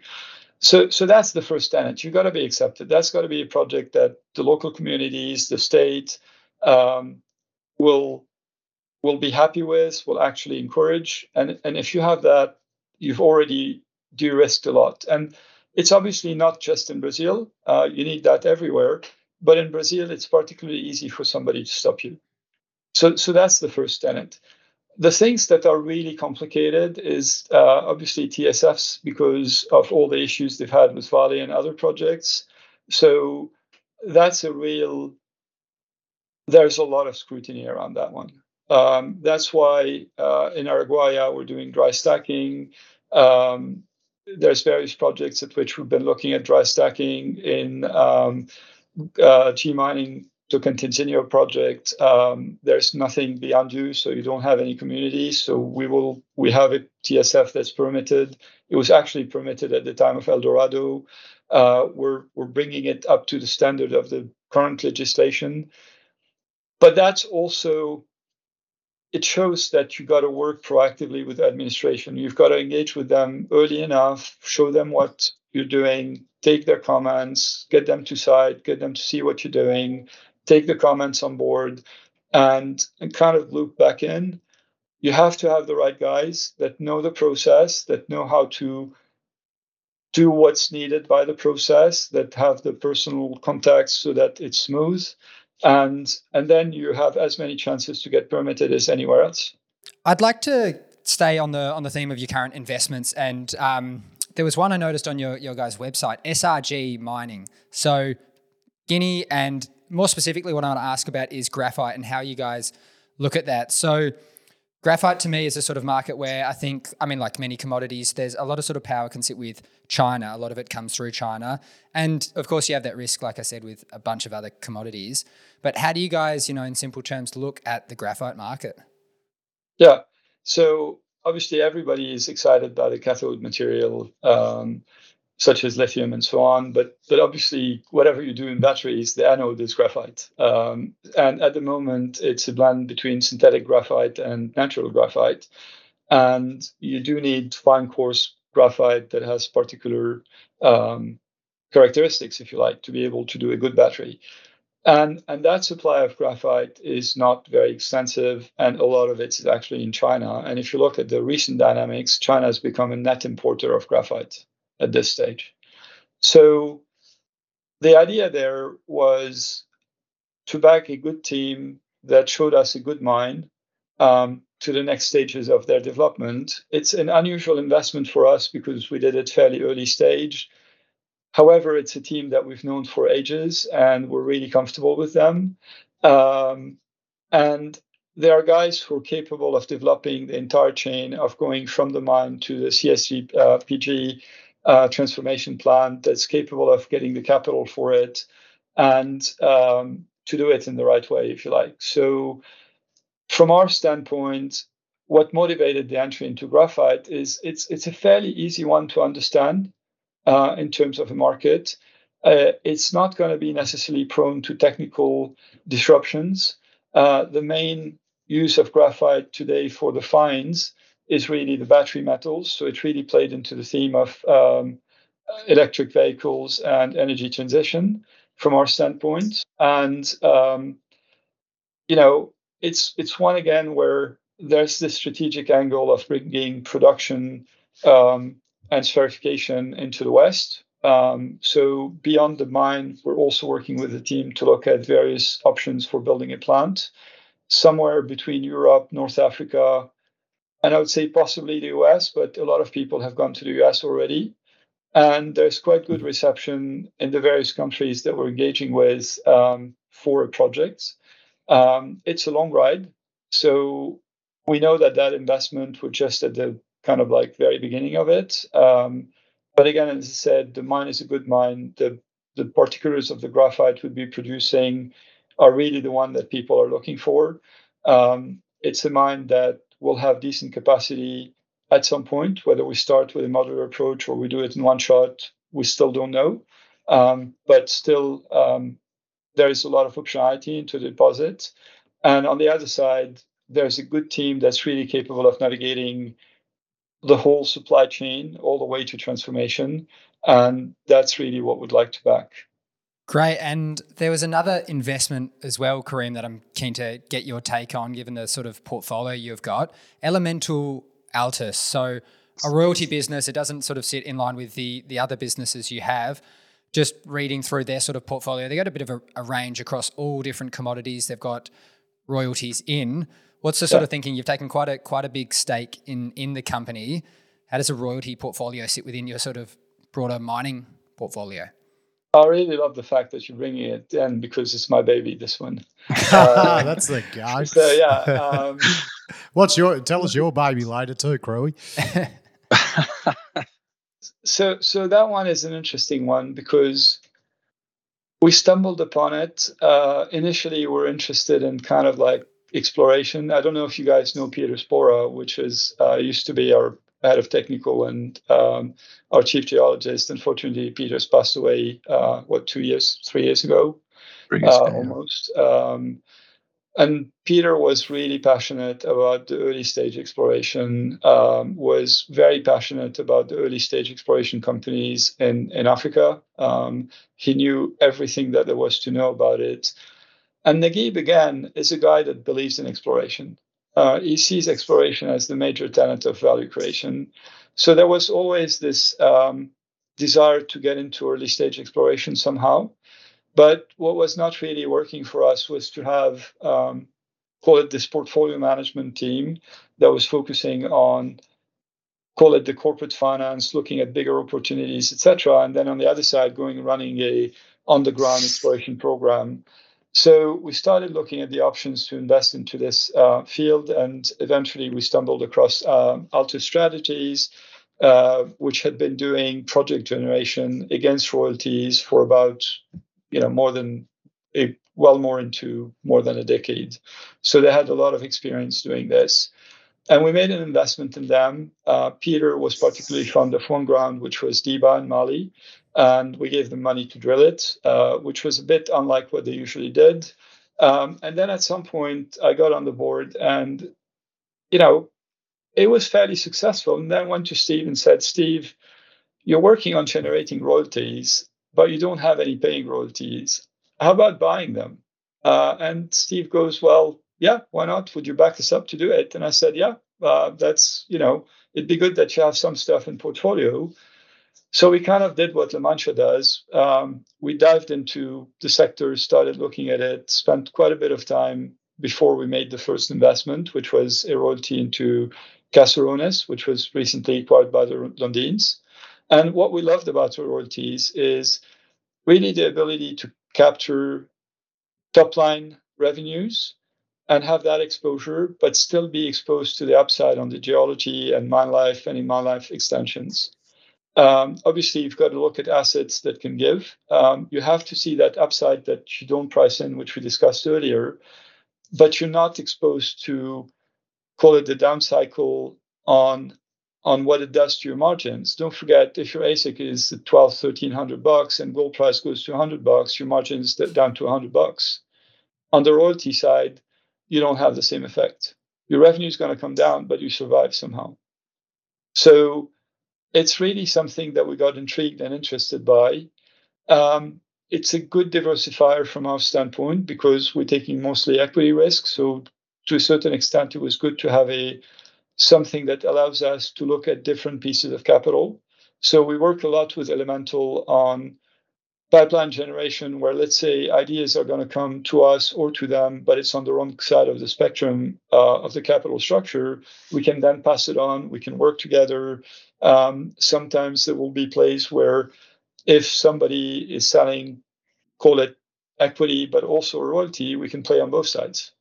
So, so that's the first tenet. You've got to be accepted. That's got to be a project that the local communities, the state, um, will will be happy with, will actually encourage. And and if you have that, you've already de-risked a lot. And it's obviously not just in Brazil. Uh, you need that everywhere. But in Brazil, it's particularly easy for somebody to stop you. So, so that's the first tenant. the things that are really complicated is uh, obviously TSFs because of all the issues they've had with Vale and other projects. So that's a real. There's a lot of scrutiny around that one. Um, that's why uh, in Araguaia we're doing dry stacking. Um, there's various projects at which we've been looking at dry stacking in um, uh, G mining Tocantinzinho project. Um, there's nothing beyond you, so you don't have any community. So we will we have a TSF that's permitted. It was actually permitted at the time of Eldorado. Uh, we're we're bringing it up to the standard of the current legislation, but that's also it shows that you got to work proactively with administration. You've got to engage with them early enough, show them what you're doing, take their comments, get them to site, get them to see what you're doing, take the comments on board, and, and kind of loop back in. You have to have the right guys that know the process, that know how to do what's needed by the process, that have the personal contacts so that it's smooth and and then you have as many chances to get permitted as anywhere else. I'd like to stay on the on the theme of your current investments, and um, there was one I noticed on your your guys' website, SRG Mining. So Guinea, and more specifically, what I want to ask about is graphite and how you guys look at that. So graphite to me is a sort of market where I think, I mean, like many commodities, there's a lot of sort of power can sit with China. A lot of it comes through China. And of course, you have that risk, like I said, with a bunch of other commodities. But how do you guys, you know, in simple terms, look at the graphite market? Yeah. So obviously, everybody is excited by the cathode material. Um, such as lithium and so on. But but obviously, whatever you do in batteries, the anode is graphite. Um, and at the moment, it's a blend between synthetic graphite and natural graphite. And you do need fine coarse graphite that has particular um, characteristics, if you like, to be able to do a good battery. And, and that supply of graphite is not very extensive, and a lot of it is actually in China. And if you look at the recent dynamics, China has become a net importer of graphite at this stage. So the idea there was to back a good team that showed us a good mine um, to the next stages of their development. It's an unusual investment for us because we did it fairly early stage. However, it's a team that we've known for ages and we're really comfortable with them. Um, and there are guys who are capable of developing the entire chain of going from the mine to the CSG uh, PG uh, transformation plan that's capable of getting the capital for it and um, to do it in the right way, if you like. So, from our standpoint, what motivated the entry into graphite is it's it's a fairly easy one to understand uh, in terms of a market. Uh, it's not going to be necessarily prone to technical disruptions. Uh, the main use of graphite today for the fines is really the battery metals. So it really played into the theme of um, electric vehicles and energy transition from our standpoint. And um, you know, it's it's one again where there's this strategic angle of bringing production um, and certification into the West. Um, so beyond the mine, we're also working with the team to look at various options for building a plant somewhere between Europe, North Africa, and I would say possibly the US, but a lot of people have gone to the US already. And there's quite good reception in the various countries that we're engaging with um, for projects. Um, it's a long ride. So we know that that investment, we're just at the kind of like very beginning of it. Um, but again, as I said, the mine is a good mine. The, the particulars of the graphite we'd be producing are really the one that people are looking for. Um, it's a mine that will have decent capacity at some point. Whether we start with a modular approach or we do it in one shot, we still don't know. Um, but still, um, there is a lot of optionality into the deposit. And on the other side, there's a good team that's really capable of navigating the whole supply chain all the way to transformation. And that's really what we'd like to back. Great. And there was another investment as well, Karim, that I'm keen to get your take on, given the sort of portfolio you've got. Elemental Altus. So a royalty business, it doesn't sort of sit in line with the the other businesses you have. Just reading through their sort of portfolio, they got a bit of a, a range across all different commodities. They've got royalties in. What's the sort yeah. of thinking? You've taken quite a quite a big stake in in the company. How does a royalty portfolio sit within your sort of broader mining portfolio? I really love the fact that you're bringing it in because it's my baby. This one. Uh, That's the guy. So yeah. Um, What's your? Tell us your baby later too, Crewy. so so that one is an interesting one because we stumbled upon it. Uh, initially, we we're interested in kind of like exploration. I don't know if you guys know Peter Spora, which is uh, used to be our head of technical and um, our chief geologist. Unfortunately, Peter's passed away. Uh, what two years, three years ago, uh, almost. Um, and Peter was really passionate about the early stage exploration. Um, was very passionate about the early stage exploration companies in in Africa. Um, he knew everything that there was to know about it. And Naguib again is a guy that believes in exploration. Uh, he sees exploration as the major tenet of value creation. So there was always this um, desire to get into early stage exploration somehow. But what was not really working for us was to have, um, call it this portfolio management team that was focusing on, call it the corporate finance, looking at bigger opportunities, etc. And then on the other side, going running a on the ground exploration program. So we started looking at the options to invest into this uh, field, and eventually we stumbled across uh, Altus Strategies, uh, which had been doing project generation against royalties for about you know more than a well more into more than a decade. So they had a lot of experience doing this. And we made an investment in them. Uh, Peter was particularly fond of one ground, which was Diba in Mali. And we gave them money to drill it, uh, which was a bit unlike what they usually did. Um, and then at some point, I got on the board and, you know, it was fairly successful. And then went to Steve and said, Steve, you're working on generating royalties but you don't have any paying royalties. How about buying them? Uh, and Steve goes, Well, yeah, why not? Would you back us up to do it? And I said, Yeah, uh, that's, you know, it'd be good that you have some stuff in portfolio. So we kind of did what La Mancha does. Um, we dived into the sector, started looking at it, spent quite a bit of time before we made the first investment, which was a royalty into Caserones, which was recently acquired by the Lundins. And what we loved about royalties is really the ability to capture top line revenues and have that exposure, but still be exposed to the upside on the geology and mine life and in mine life extensions. Um, obviously, you've got to look at assets that can give. Um, you have to see that upside that you don't price in, which we discussed earlier, but you're not exposed to, call it the down cycle on on what it does to your margins. Don't forget, if your AISC is 12, 1300 bucks and gold price goes to 100 bucks, your margins down to 100 bucks. On the royalty side, you don't have the same effect. Your revenue is going to come down, but you survive somehow. So it's really something that we got intrigued and interested by. Um, it's a good diversifier from our standpoint because we're taking mostly equity risk. So to a certain extent, it was good to have a something that allows us to look at different pieces of capital. So we work a lot with Elemental on pipeline generation, where let's say ideas are going to come to us or to them, but it's on the wrong side of the spectrum uh, of the capital structure. We can then pass it on. We can work together. Um, sometimes there will be plays where if somebody is selling, call it equity, but also royalty, we can play on both sides.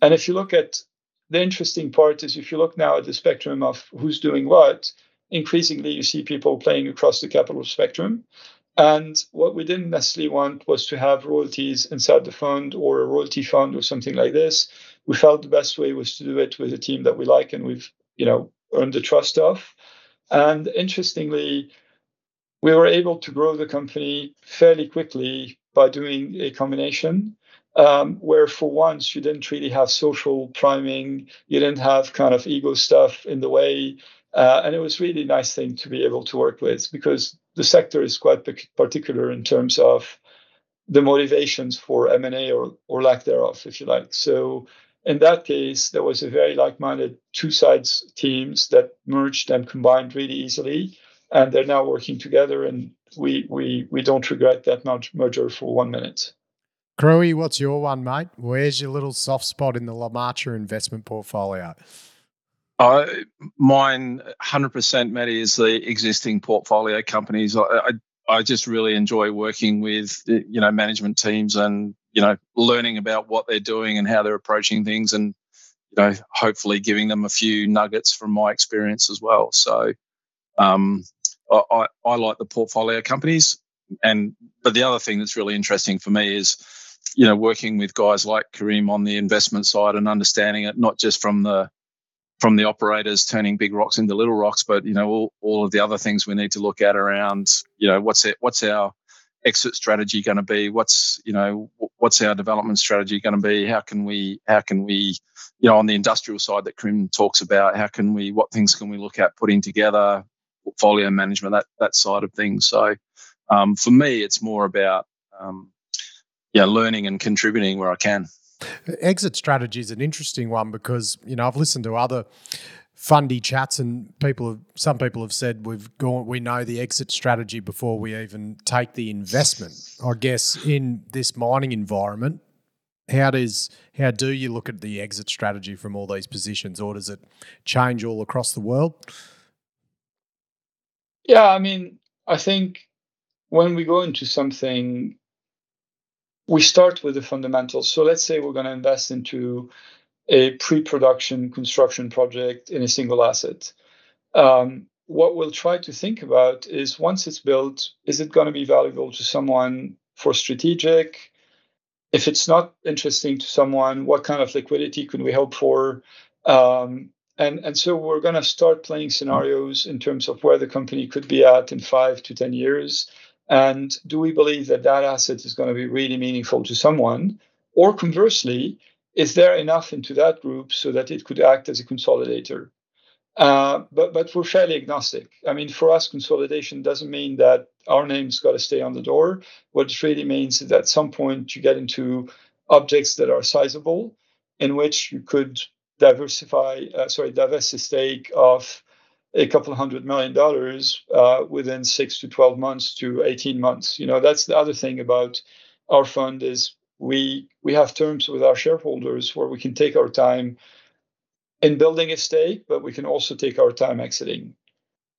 And if you look at the interesting part is if you look now at the spectrum of who's doing what, increasingly you see people playing across the capital spectrum. And what we didn't necessarily want was to have royalties inside the fund or a royalty fund or something like this. We felt the best way was to do it with a team that we like and we've, you know, earned the trust of. And interestingly, we were able to grow the company fairly quickly by doing a combination um, where for once you didn't really have social priming, you didn't have kind of ego stuff in the way. Uh, and it was really nice thing to be able to work with because the sector is quite particular in terms of the motivations for M&A or, or lack thereof, if you like. So in that case, there was a very like-minded two sides teams that merged and combined really easily, and they're now working together. And we we we don't regret that merger for one minute. Crewy, what's your one, mate? Where's your little soft spot in the La Mancha investment portfolio? I, mine, hundred percent, Matty, is the existing portfolio companies. I, I, I just really enjoy working with you know management teams and you know learning about what they're doing and how they're approaching things, and you know hopefully giving them a few nuggets from my experience as well. So, um, I, I, I like the portfolio companies, and but the other thing that's really interesting for me is you know working with guys like Karim on the investment side and understanding it not just from the from the operators turning big rocks into little rocks, but you know all, all of the other things we need to look at around you know what's it, what's our exit strategy going to be? What's you know what's our development strategy going to be? How can we how can we you know on the industrial side that Karim talks about? How can we what things can we look at putting together? Portfolio management that that side of things. So um, for me, it's more about um, yeah learning and contributing where I can. Exit strategy is an interesting one because you know I've listened to other fundy chats and people have some people have said we've gone we know the exit strategy before we even take the investment. I guess in this mining environment, how does how do you look at the exit strategy from all these positions, or does it change all across the world? Yeah, I mean, I think when we go into something we start with the fundamentals. So let's say we're going to invest into a pre-production construction project in a single asset. Um, what we'll try to think about is once it's built, is it going to be valuable to someone for strategic? If it's not interesting to someone, what kind of liquidity could we hope for? Um, and, and so we're going to start playing scenarios in terms of where the company could be at in five to 10 years and do we believe that that asset is going to be really meaningful to someone? Or conversely, is there enough into that group so that it could act as a consolidator? Uh, but but we're fairly agnostic. I mean, for us, consolidation doesn't mean that our name's got to stay on the door. What it really means is that at some point you get into objects that are sizable, in which you could diversify, uh, sorry, divest a stake of a couple hundred million dollars uh, within six to 12 months to 18 months. You know, that's the other thing about our fund is we we have terms with our shareholders where we can take our time in building a stake, but we can also take our time exiting.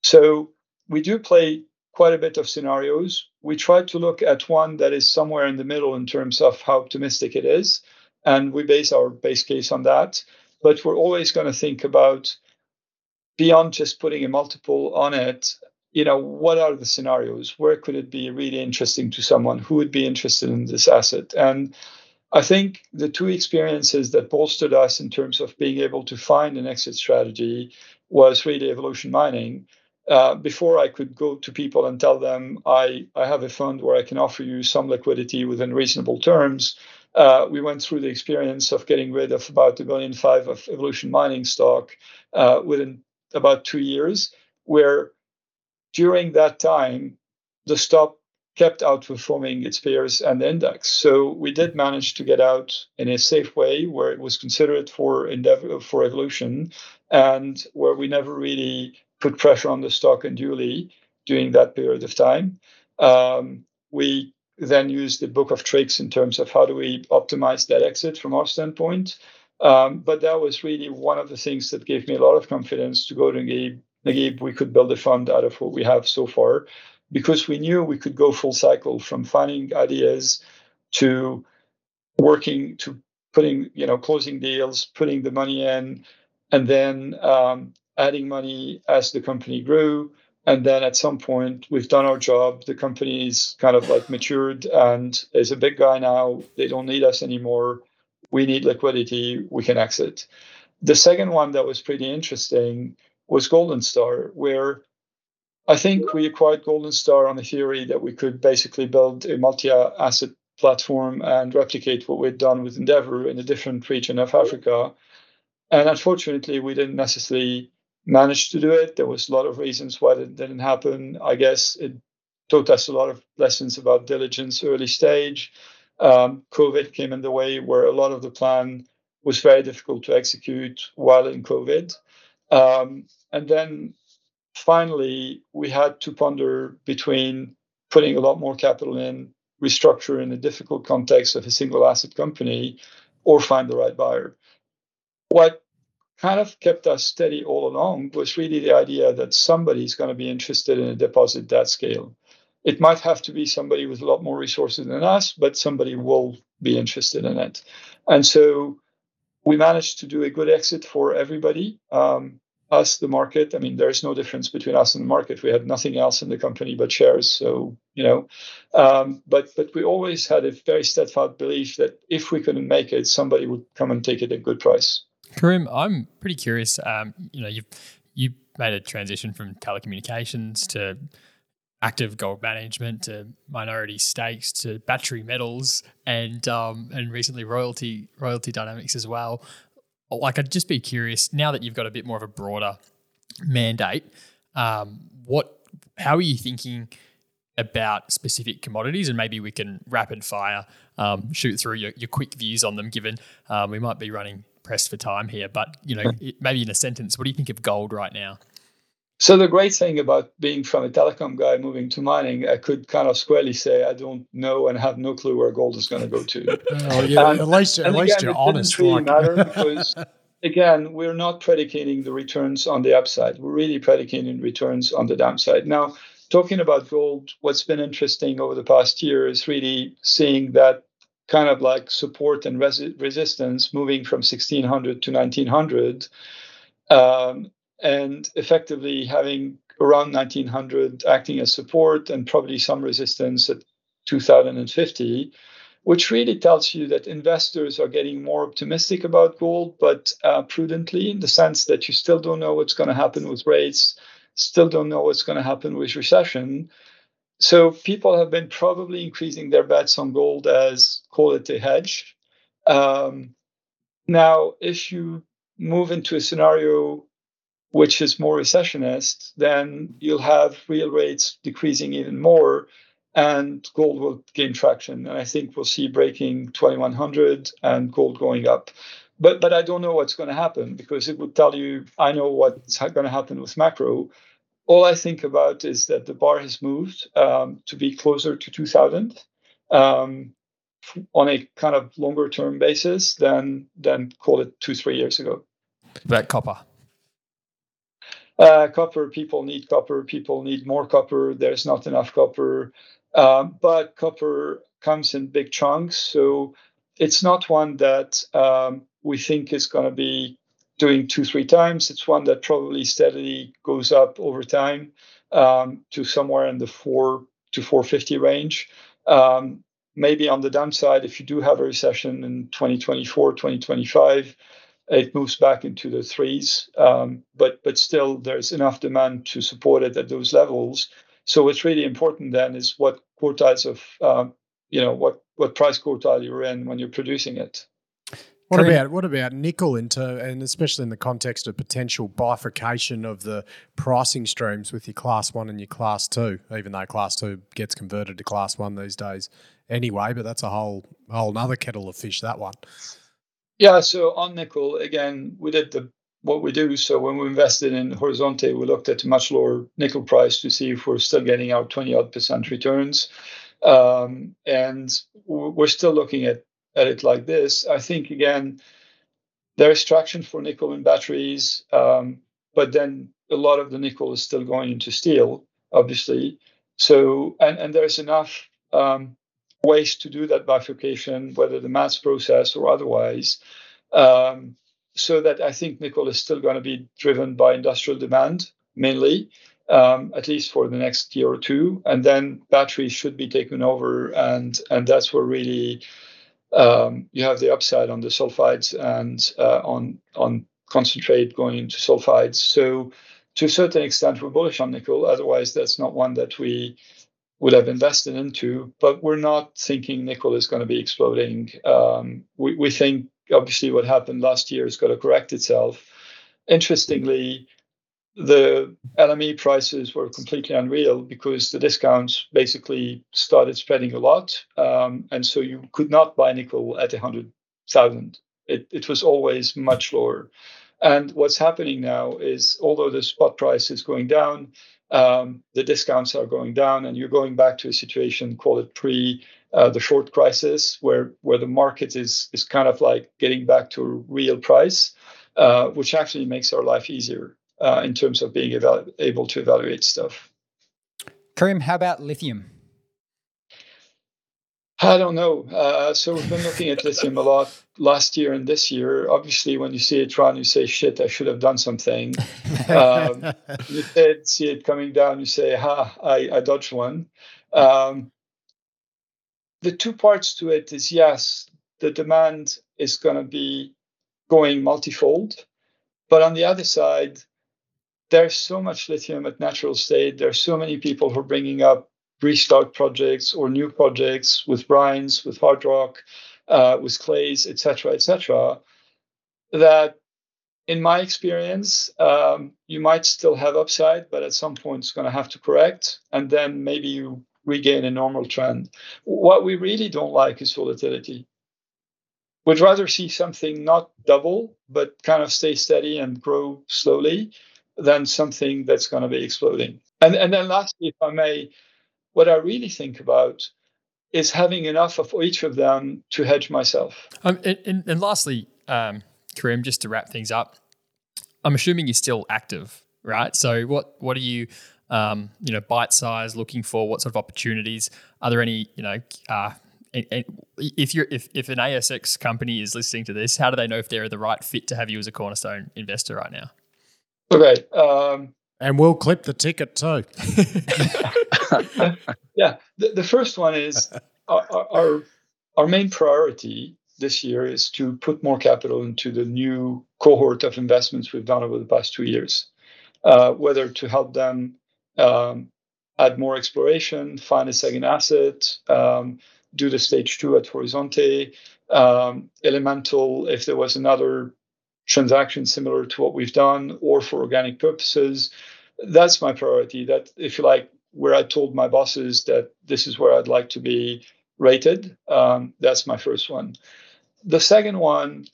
So we do play quite a bit of scenarios. We try to look at one that is somewhere in the middle in terms of how optimistic it is, and we base our base case on that. But we're always going to think about beyond just putting a multiple on it, you know, what are the scenarios? Where could it be really interesting to someone who would be interested in this asset? And I think the two experiences that bolstered us in terms of being able to find an exit strategy was really evolution mining. Uh, before I could go to people and tell them I, I have a fund where I can offer you some liquidity within reasonable terms, uh, we went through the experience of getting rid of about a billion five of evolution mining stock uh, within about two years, where during that time, the stock kept outperforming its peers and the index. So we did manage to get out in a safe way where it was considered for Endeavour for evolution and where we never really put pressure on the stock unduly during that period of time. Um, we then used the book of tricks in terms of how do we optimize that exit from our standpoint. Um, but that was really one of the things that gave me a lot of confidence to go to Nagib. Naguib, we could build a fund out of what we have so far because we knew we could go full cycle from finding ideas to working to putting, you know, closing deals, putting the money in, and then um, adding money as the company grew. And then at some point, we've done our job. The company is kind of like matured and is a big guy now. They don't need us anymore we need liquidity, we can exit. The second one that was pretty interesting was Golden Star, where I think we acquired Golden Star on the theory that we could basically build a multi asset platform and replicate what we'd done with Endeavour in a different region of Africa. And unfortunately, we didn't necessarily manage to do it. There was a lot of reasons why it didn't happen. I guess it taught us a lot of lessons about diligence early stage um, COVID came in the way where a lot of the plan was very difficult to execute while in COVID. Um, and then finally, we had to ponder between putting a lot more capital in restructure in a difficult context of a single asset company or find the right buyer. What kind of kept us steady all along was really the idea that somebody's going to be interested in a deposit that scale. It might have to be somebody with a lot more resources than us, but somebody will be interested in it. And so we managed to do a good exit for everybody. Um, us, the market. I mean, there's no difference between us and the market. We had nothing else in the company but shares. So you know, um, but but we always had a very steadfast belief that if we couldn't make it, somebody would come and take it at a good price. Karim, I'm pretty curious. Um, you know, you've you made a transition from telecommunications to active gold management to minority stakes to battery metals and um, and recently royalty royalty dynamics as well. Like, I'd just be curious now that you've got a bit more of a broader mandate. Um, what, how are you thinking about specific commodities? And maybe we can rapid fire um, shoot through your, your quick views on them. Given um, we might be running pressed for time here, but you know, maybe in a sentence, what do you think of gold right now? So the great thing about being from a telecom guy moving to mining, I could kind of squarely say I don't know and have no clue where gold is going to go to. oh, yeah, at least at least again, you're honest. Really matter because again, we're not predicating the returns on the upside. We're really predicating returns on the downside. Now, talking about gold, what's been interesting over the past year is really seeing that kind of like support and res- resistance moving from 1600 to 1900. Um, and effectively having around 1900 acting as support and probably some resistance at 2050, which really tells you that investors are getting more optimistic about gold, but uh, prudently in the sense that you still don't know what's going to happen with rates, still don't know what's going to happen with recession. So people have been probably increasing their bets on gold as call it a hedge. Um, now, if you move into a scenario which is more recessionist, then you'll have real rates decreasing even more and gold will gain traction. And I think we'll see breaking 2100 and gold going up. But, but I don't know what's going to happen because it would tell you I know what's going to happen with macro. All I think about is that the bar has moved um, to be closer to 2000 um, on a kind of longer term basis than than call it two three years ago. That copper. Uh, copper, people need copper, people need more copper, there's not enough copper. Um, but copper comes in big chunks. So it's not one that um, we think is going to be doing two, three times. It's one that probably steadily goes up over time um, to somewhere in the four to 450 range. Um, maybe on the downside, if you do have a recession in 2024, 2025, it moves back into the threes, um, but but still there's enough demand to support it at those levels. So what's really important then is what quartiles of um, you know what what price quartile you're in when you're producing it. What about what about nickel into and especially in the context of potential bifurcation of the pricing streams with your class one and your class two, even though class two gets converted to class one these days anyway, but that's a whole whole another kettle of fish that one. Yeah, so on nickel, again, we did the what we do. So when we invested in Horizonte, we looked at a much lower nickel price to see if we're still getting our 20 odd percent returns. Um, and we're still looking at, at it like this. I think, again, there is traction for nickel in batteries, um, but then a lot of the nickel is still going into steel, obviously. So, and, and there's enough um, ways to do that bifurcation, whether the mass process or otherwise. Um, so that I think nickel is still going to be driven by industrial demand mainly, um, at least for the next year or two, and then batteries should be taken over, and and that's where really um, you have the upside on the sulfides and uh, on on concentrate going into sulfides. So to a certain extent, we're bullish on nickel. Otherwise, that's not one that we would have invested into, but we're not thinking nickel is going to be exploding. Um, we, we think obviously what happened last year is going to correct itself. Interestingly, the LME prices were completely unreal because the discounts basically started spreading a lot. Um, and so you could not buy nickel at 100,000. It, it was always much lower. And what's happening now is, although the spot price is going down, um, the discounts are going down, and you're going back to a situation, call it pre uh, the short crisis, where where the market is is kind of like getting back to a real price, uh, which actually makes our life easier uh, in terms of being eval- able to evaluate stuff. Karim, how about lithium? I don't know. Uh, so we've been looking at lithium a lot last year and this year. Obviously, when you see it run, you say, "Shit, I should have done something." um, you see it coming down, you say, "Ha, I, I dodged one." Um, the two parts to it is yes, the demand is going to be going multifold, but on the other side, there's so much lithium at natural state. There's so many people who are bringing up restart projects or new projects with brines, with hard rock, uh, with clays, etc., etc. that in my experience, um, you might still have upside, but at some point it's going to have to correct, and then maybe you regain a normal trend. What we really don't like is volatility. We'd rather see something not double, but kind of stay steady and grow slowly than something that's going to be exploding. And, and then lastly, if I may, what I really think about is having enough of each of them to hedge myself. Um, and, and, and, lastly, um, Karim, just to wrap things up, I'm assuming you're still active, right? So what what are you, um, you know, bite size looking for? What sort of opportunities are there? Any, you know, uh, if you're if, if an ASX company is listening to this, how do they know if they're the right fit to have you as a cornerstone investor right now? Okay. Um, and we'll clip the ticket too. yeah, the, the first one is our, our, our main priority this year is to put more capital into the new cohort of investments we've done over the past two years, uh, whether to help them um, add more exploration, find a second asset, um, do the stage two at Horizonte, um, Elemental, if there was another transaction similar to what we've done, or for organic purposes. That's my priority. That, if you like, where I told my bosses that this is where I'd like to be rated. Um, that's my first one. The second one,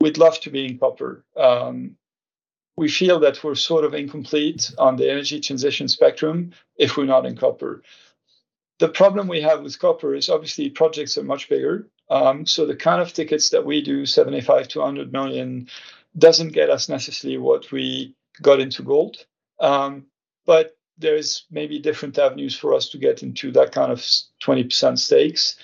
we'd love to be in copper. Um, we feel that we're sort of incomplete on the energy transition spectrum if we're not in copper. The problem we have with copper is obviously projects are much bigger. Um, so the kind of tickets that we do, 75 to 100 million, doesn't get us necessarily what we got into gold. Um, but there's maybe different avenues for us to get into that kind of 20% stakes.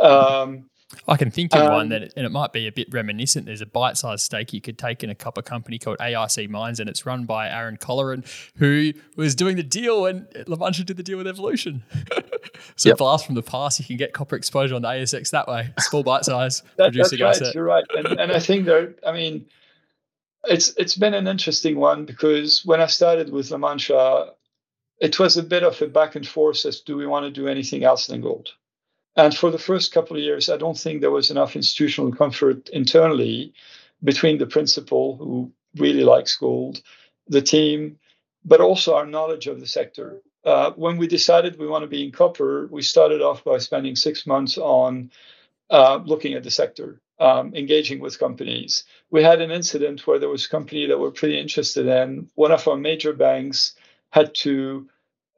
Um, I can think of um, one that, and it might be a bit reminiscent. There's a bite-sized stake you could take in a copper company called AIC Mines, and it's run by Aaron Colleran, who was doing the deal when La Mancha did the deal with Evolution. so yep. blast from the past, you can get copper exposure on the ASX that way. Small bite-size that, producing that's right, asset. You're right, and, and I think there. I mean, it's it's been an interesting one because when I started with La Mancha, it was a bit of a back and forth as do we want to do anything else than gold. And for the first couple of years, I don't think there was enough institutional comfort internally between the principal, who really likes gold, the team, but also our knowledge of the sector. Uh, when we decided we want to be in copper, we started off by spending six months on uh, looking at the sector, um, engaging with companies. We had an incident where there was a company that we're pretty interested in. One of our major banks had to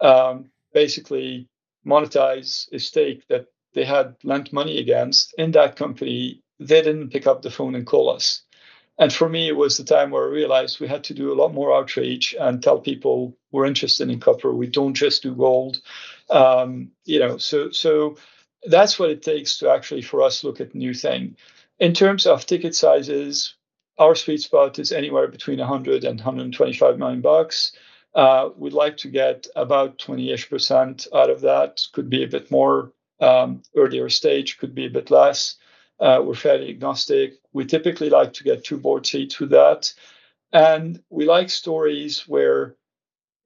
um, basically monetize a stake that they had lent money against in that company. They didn't pick up the phone and call us. And for me, it was the time where I realized we had to do a lot more outreach and tell people we're interested in copper. We don't just do gold. Um, you know, so so that's what it takes to actually for us look at new thing. In terms of ticket sizes, our sweet spot is anywhere between 100 and 125 million bucks. Uh, we'd like to get about 20-ish percent out of that. Could be a bit more um, earlier stage, could be a bit less. Uh, we're fairly agnostic. We typically like to get two board seats with that. And we like stories where,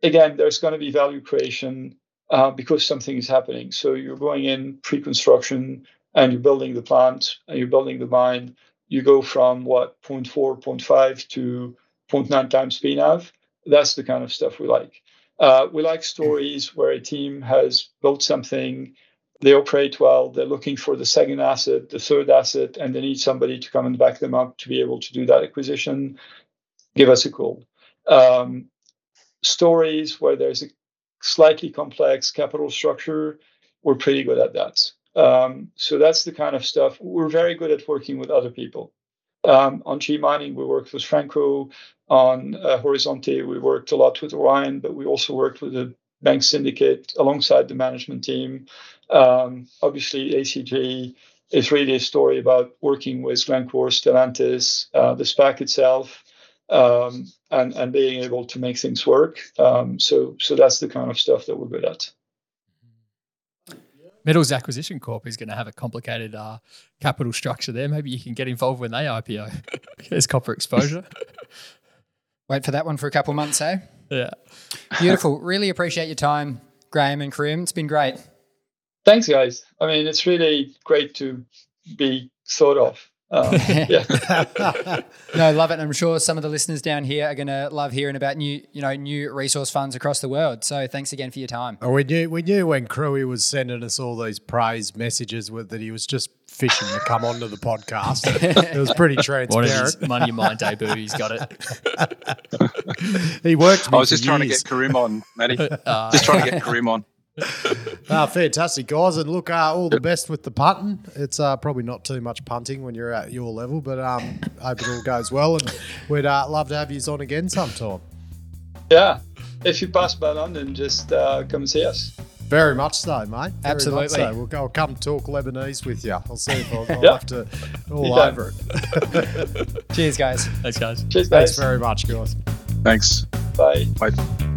again, there's going to be value creation uh, because something is happening. So you're going in pre construction and you're building the plant and you're building the mine. You go from what, 0.4, 0.5 to 0.9 times PNAV that's the kind of stuff we like. Uh, we like stories where a team has built something, they operate well, they're looking for the second asset, the third asset, and they need somebody to come and back them up to be able to do that acquisition. Give us a call. Um, stories where there's a slightly complex capital structure, we're pretty good at that. Um, so that's the kind of stuff. We're very good at working with other people. Um, on G Mining, we worked with Franco. On uh, Horizonte, we worked a lot with Orion, but we also worked with the bank syndicate alongside the management team. Um, obviously, ACG is really a story about working with Glencore, Stellantis, uh, the SPAC itself, um, and and being able to make things work. Um, so so that's the kind of stuff that we're good at. Metals Acquisition Corp is going to have a complicated uh, capital structure there. Maybe you can get involved when they IPO. There's copper exposure. Wait for that one for a couple months, eh? Yeah. Beautiful. really appreciate your time, Graham and Karim. It's been great. Thanks, guys. I mean, it's really great to be thought of. Um, yeah. no, love it. I'm sure some of the listeners down here are going to love hearing about new, you know, new resource funds across the world. So thanks again for your time. We knew we knew when Crewy was sending us all these praise messages with that he was just fishing to come onto the podcast. it was pretty transparent. Money Mind debut, he's got it. he worked. I was just trying years. to get Karim on, Matty. Uh, just trying to get Karim on ah, fantastic, guys. And look, uh, all the best with the punting. It's uh, probably not too much punting when you're at your level, but um, hope it all goes well. And we'd uh, love to have you on again sometime. Yeah. If you pass by London, just uh, come and see us. Very much so, mate. Very Absolutely. So. We'll go, I'll come talk Lebanese with you. I'll see if I'll, I'll yep. have to all over it. Cheers, guys. Thanks, guys. Cheers, guys. Thanks very much, guys. Thanks. Bye. Bye.